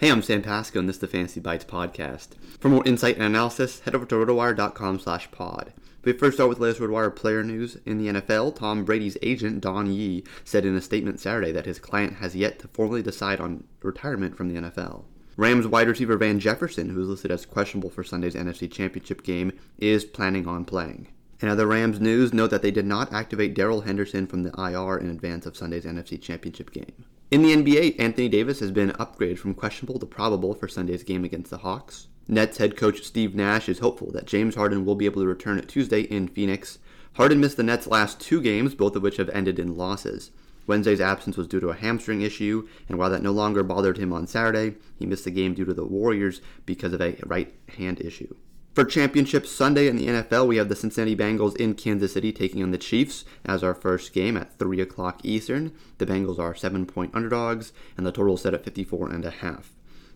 Hey, I'm Sam Pasco, and this is the Fantasy Bites podcast. For more insight and analysis, head over to rotowire.com slash pod. We first start with latest RotoWire player news. In the NFL, Tom Brady's agent, Don Yee, said in a statement Saturday that his client has yet to formally decide on retirement from the NFL. Rams wide receiver Van Jefferson, who is listed as questionable for Sunday's NFC Championship game, is planning on playing. In other Rams news, note that they did not activate Darrell Henderson from the IR in advance of Sunday's NFC Championship game. In the NBA, Anthony Davis has been upgraded from questionable to probable for Sunday's game against the Hawks. Nets head coach Steve Nash is hopeful that James Harden will be able to return Tuesday in Phoenix. Harden missed the Nets' last two games, both of which have ended in losses. Wednesday's absence was due to a hamstring issue, and while that no longer bothered him on Saturday, he missed the game due to the Warriors because of a right hand issue. For Championship Sunday in the NFL, we have the Cincinnati Bengals in Kansas City taking on the Chiefs as our first game at 3 o'clock Eastern. The Bengals are 7 point underdogs, and the total is set at 54 and a half.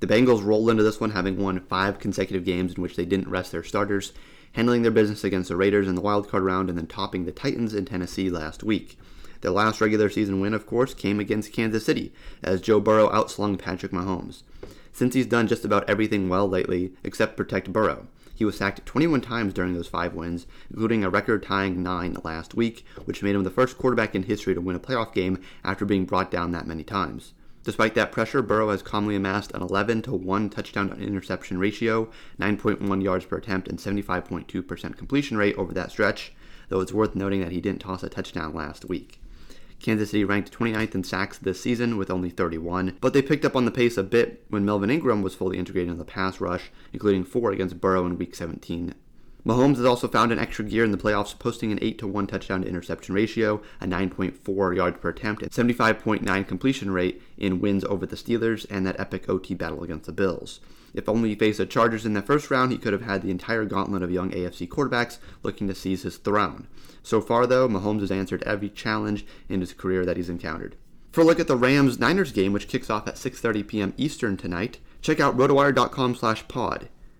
The Bengals rolled into this one having won five consecutive games in which they didn't rest their starters, handling their business against the Raiders in the wildcard round and then topping the Titans in Tennessee last week. Their last regular season win, of course, came against Kansas City as Joe Burrow outslung Patrick Mahomes. Since he's done just about everything well lately except protect Burrow. He was sacked 21 times during those five wins, including a record tying nine last week, which made him the first quarterback in history to win a playoff game after being brought down that many times. Despite that pressure, Burrow has calmly amassed an 11 to 1 touchdown to interception ratio, 9.1 yards per attempt, and 75.2% completion rate over that stretch, though it's worth noting that he didn't toss a touchdown last week. Kansas City ranked 29th in sacks this season with only 31, but they picked up on the pace a bit when Melvin Ingram was fully integrated in the pass rush, including four against Burrow in Week 17. Mahomes has also found an extra gear in the playoffs, posting an 8 to 1 touchdown to interception ratio, a 9.4 yards per attempt, and 75.9 completion rate in wins over the Steelers and that epic OT battle against the Bills. If only he faced the Chargers in the first round, he could have had the entire gauntlet of young AFC quarterbacks looking to seize his throne. So far, though, Mahomes has answered every challenge in his career that he's encountered. For a look at the Rams-Niners game, which kicks off at 6.30 p.m. Eastern tonight, check out rotowire.com slash pod.